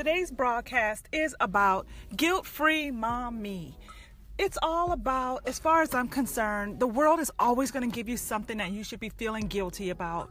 Today's broadcast is about guilt free mom me. It's all about, as far as I'm concerned, the world is always going to give you something that you should be feeling guilty about.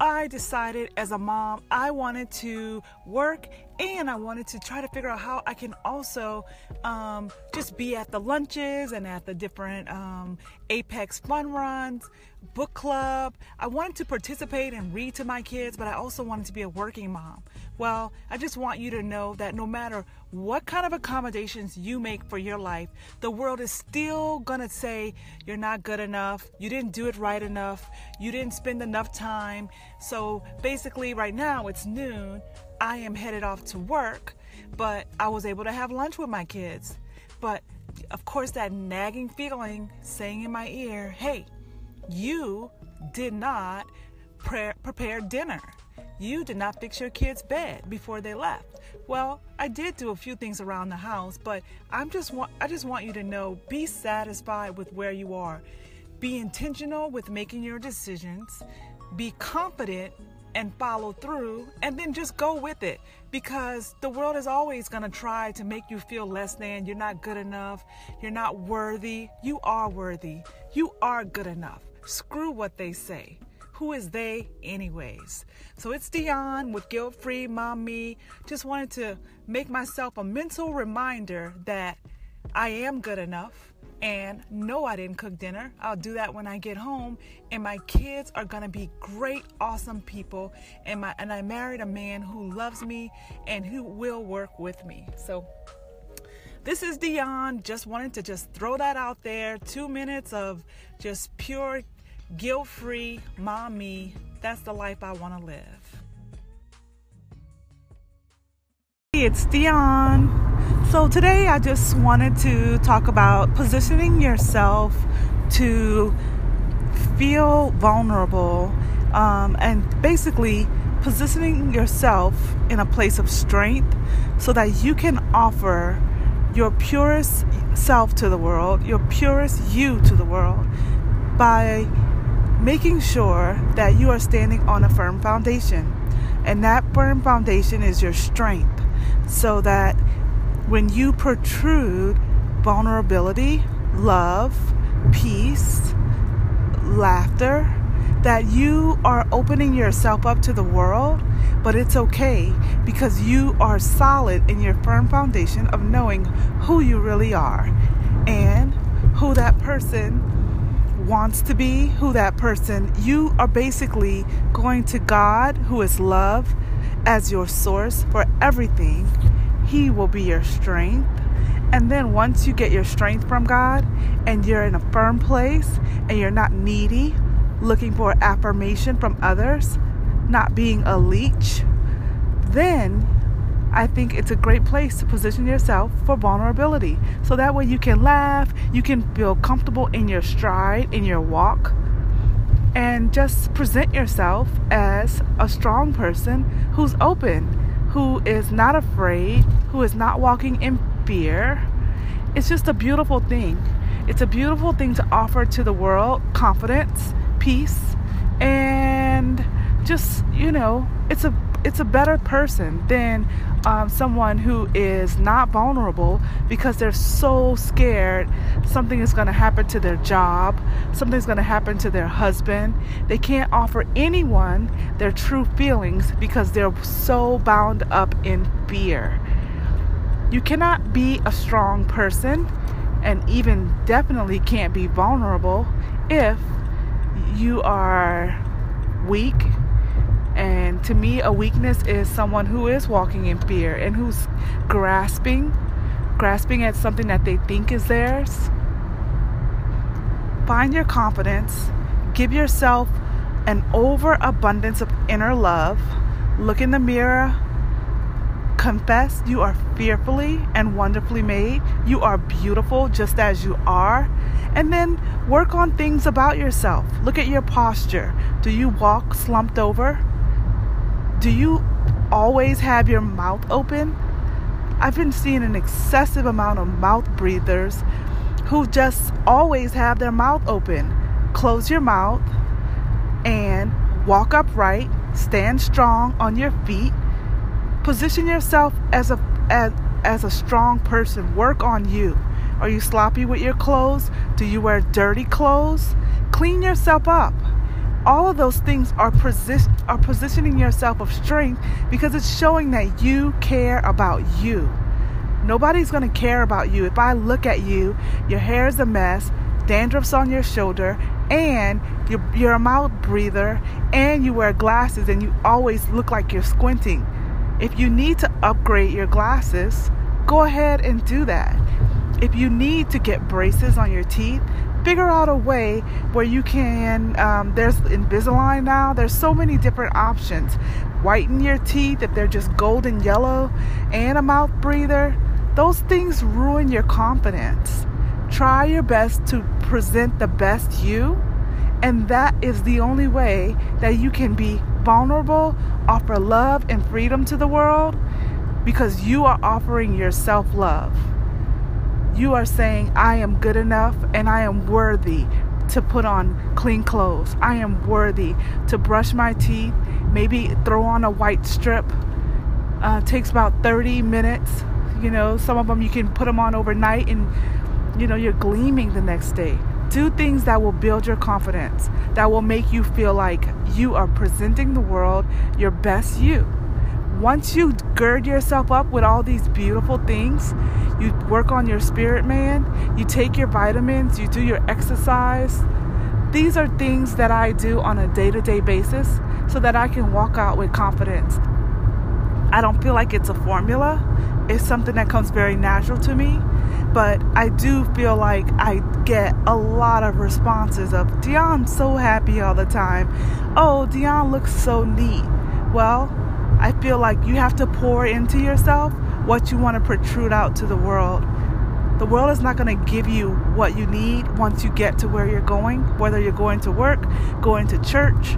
I decided as a mom, I wanted to work and I wanted to try to figure out how I can also um, just be at the lunches and at the different um, Apex fun runs, book club. I wanted to participate and read to my kids, but I also wanted to be a working mom. Well, I just want you to know that no matter what kind of accommodations you make for your life, the world is still gonna say you're not good enough, you didn't do it right enough, you didn't spend enough time. So basically, right now it's noon. I am headed off to work, but I was able to have lunch with my kids. But of course, that nagging feeling saying in my ear, hey, you did not pre- prepare dinner you did not fix your kids' bed before they left. Well, I did do a few things around the house, but I'm just want I just want you to know be satisfied with where you are. Be intentional with making your decisions. Be confident and follow through and then just go with it. Because the world is always going to try to make you feel less than. You're not good enough. You're not worthy. You are worthy. You are good enough. Screw what they say. Who is they anyways? So it's Dion with Guilt Free Mom Me. Just wanted to make myself a mental reminder that I am good enough and no I didn't cook dinner. I'll do that when I get home and my kids are to be great awesome people and my and I married a man who loves me and who will work with me. So this is Dion. Just wanted to just throw that out there. Two minutes of just pure guilt free, mommy. That's the life I want to live. It's Dion. So today I just wanted to talk about positioning yourself to feel vulnerable um, and basically positioning yourself in a place of strength so that you can offer your purest self to the world, your purest you to the world by making sure that you are standing on a firm foundation. And that firm foundation is your strength. So that when you protrude vulnerability, love, peace, laughter, that you are opening yourself up to the world, but it's okay because you are solid in your firm foundation of knowing who you really are and who that person wants to be, who that person, you are basically going to God, who is love, as your source for everything. He will be your strength. And then once you get your strength from God and you're in a firm place and you're not needy, looking for affirmation from others, not being a leech, then I think it's a great place to position yourself for vulnerability. So that way you can laugh, you can feel comfortable in your stride, in your walk, and just present yourself as a strong person who's open, who is not afraid, who is not walking in fear. It's just a beautiful thing. It's a beautiful thing to offer to the world confidence, peace, and just, you know, it's a it's a better person than um, someone who is not vulnerable because they're so scared something is going to happen to their job, something's going to happen to their husband. They can't offer anyone their true feelings because they're so bound up in fear. You cannot be a strong person and even definitely can't be vulnerable if you are weak to me, a weakness is someone who is walking in fear and who's grasping, grasping at something that they think is theirs. Find your confidence, give yourself an overabundance of inner love. Look in the mirror, confess you are fearfully and wonderfully made. You are beautiful just as you are. And then work on things about yourself. Look at your posture. Do you walk slumped over? Do you always have your mouth open? I've been seeing an excessive amount of mouth breathers who just always have their mouth open. Close your mouth and walk upright, stand strong on your feet, Position yourself as a as, as a strong person. Work on you. Are you sloppy with your clothes? Do you wear dirty clothes? Clean yourself up. All of those things are, posi- are positioning yourself of strength because it's showing that you care about you. Nobody's going to care about you if I look at you, your hair is a mess, dandruff's on your shoulder, and you're, you're a mouth breather, and you wear glasses, and you always look like you're squinting. If you need to upgrade your glasses, go ahead and do that. If you need to get braces on your teeth, figure out a way where you can. Um, there's Invisalign now. There's so many different options. Whiten your teeth if they're just golden yellow, and a mouth breather. Those things ruin your confidence. Try your best to present the best you, and that is the only way that you can be vulnerable, offer love and freedom to the world because you are offering yourself love. You are saying, I am good enough and I am worthy to put on clean clothes. I am worthy to brush my teeth, maybe throw on a white strip. Uh, takes about 30 minutes. You know, some of them you can put them on overnight and, you know, you're gleaming the next day. Do things that will build your confidence, that will make you feel like you are presenting the world your best you. Once you gird yourself up with all these beautiful things, you work on your spirit, man, you take your vitamins, you do your exercise. These are things that I do on a day to day basis so that I can walk out with confidence. I don't feel like it's a formula, it's something that comes very natural to me but I do feel like I get a lot of responses of Dion's so happy all the time. Oh, Dion looks so neat. Well, I feel like you have to pour into yourself what you want to protrude out to the world. The world is not going to give you what you need once you get to where you're going, whether you're going to work, going to church.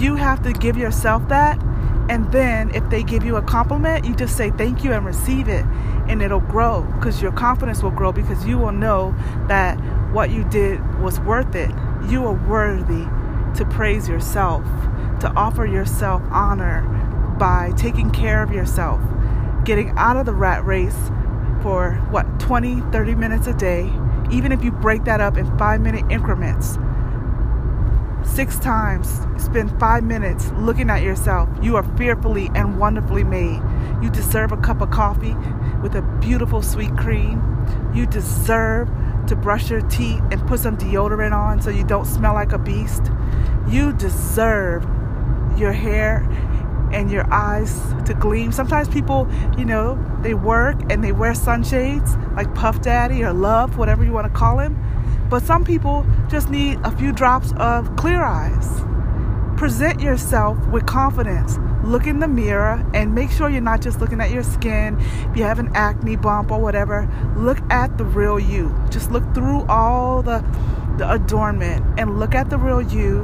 You have to give yourself that. And then if they give you a compliment, you just say thank you and receive it and it'll grow because your confidence will grow because you will know that what you did was worth it. You are worthy to praise yourself, to offer yourself honor by taking care of yourself, getting out of the rat race for what 20, 30 minutes a day, even if you break that up in five minute increments. Six times, spend five minutes looking at yourself. You are fearfully and wonderfully made. You deserve a cup of coffee with a beautiful sweet cream. You deserve to brush your teeth and put some deodorant on so you don't smell like a beast. You deserve your hair and your eyes to gleam. Sometimes people, you know, they work and they wear sunshades like Puff Daddy or Love, whatever you want to call him. But some people just need a few drops of clear eyes. Present yourself with confidence. Look in the mirror and make sure you're not just looking at your skin. If you have an acne bump or whatever, look at the real you. Just look through all the the adornment and look at the real you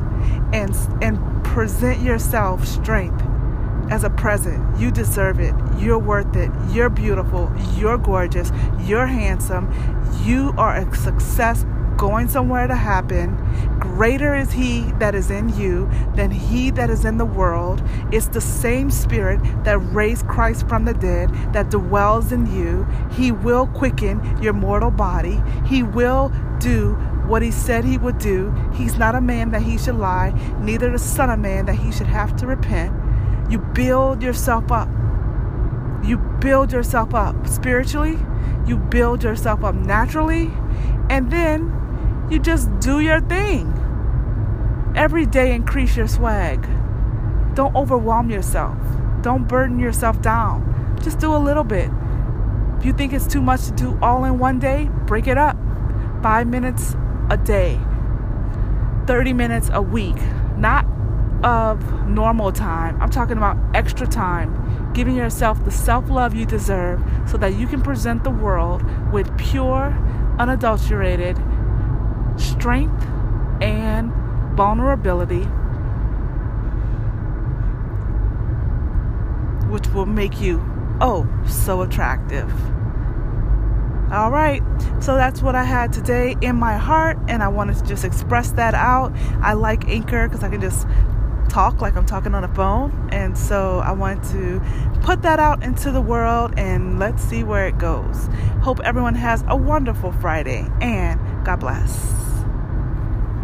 and and present yourself strength as a present. You deserve it. You're worth it. You're beautiful. You're gorgeous. You're handsome. You are a success going somewhere to happen. Greater is He that is in you than He that is in the world. It's the same Spirit that raised Christ from the dead that dwells in you. He will quicken your mortal body. He will do what He said He would do. He's not a man that He should lie, neither the Son of Man that He should have to repent. You build yourself up. You build yourself up spiritually. You build yourself up naturally. And then you just do your thing. Every day, increase your swag. Don't overwhelm yourself. Don't burden yourself down. Just do a little bit. If you think it's too much to do all in one day, break it up. Five minutes a day, 30 minutes a week. Not of normal time. I'm talking about extra time, giving yourself the self love you deserve so that you can present the world with pure, unadulterated strength and vulnerability, which will make you, oh, so attractive. All right, so that's what I had today in my heart, and I wanted to just express that out. I like Anchor because I can just talk like I'm talking on a phone. And so I want to put that out into the world and let's see where it goes. Hope everyone has a wonderful Friday and God bless.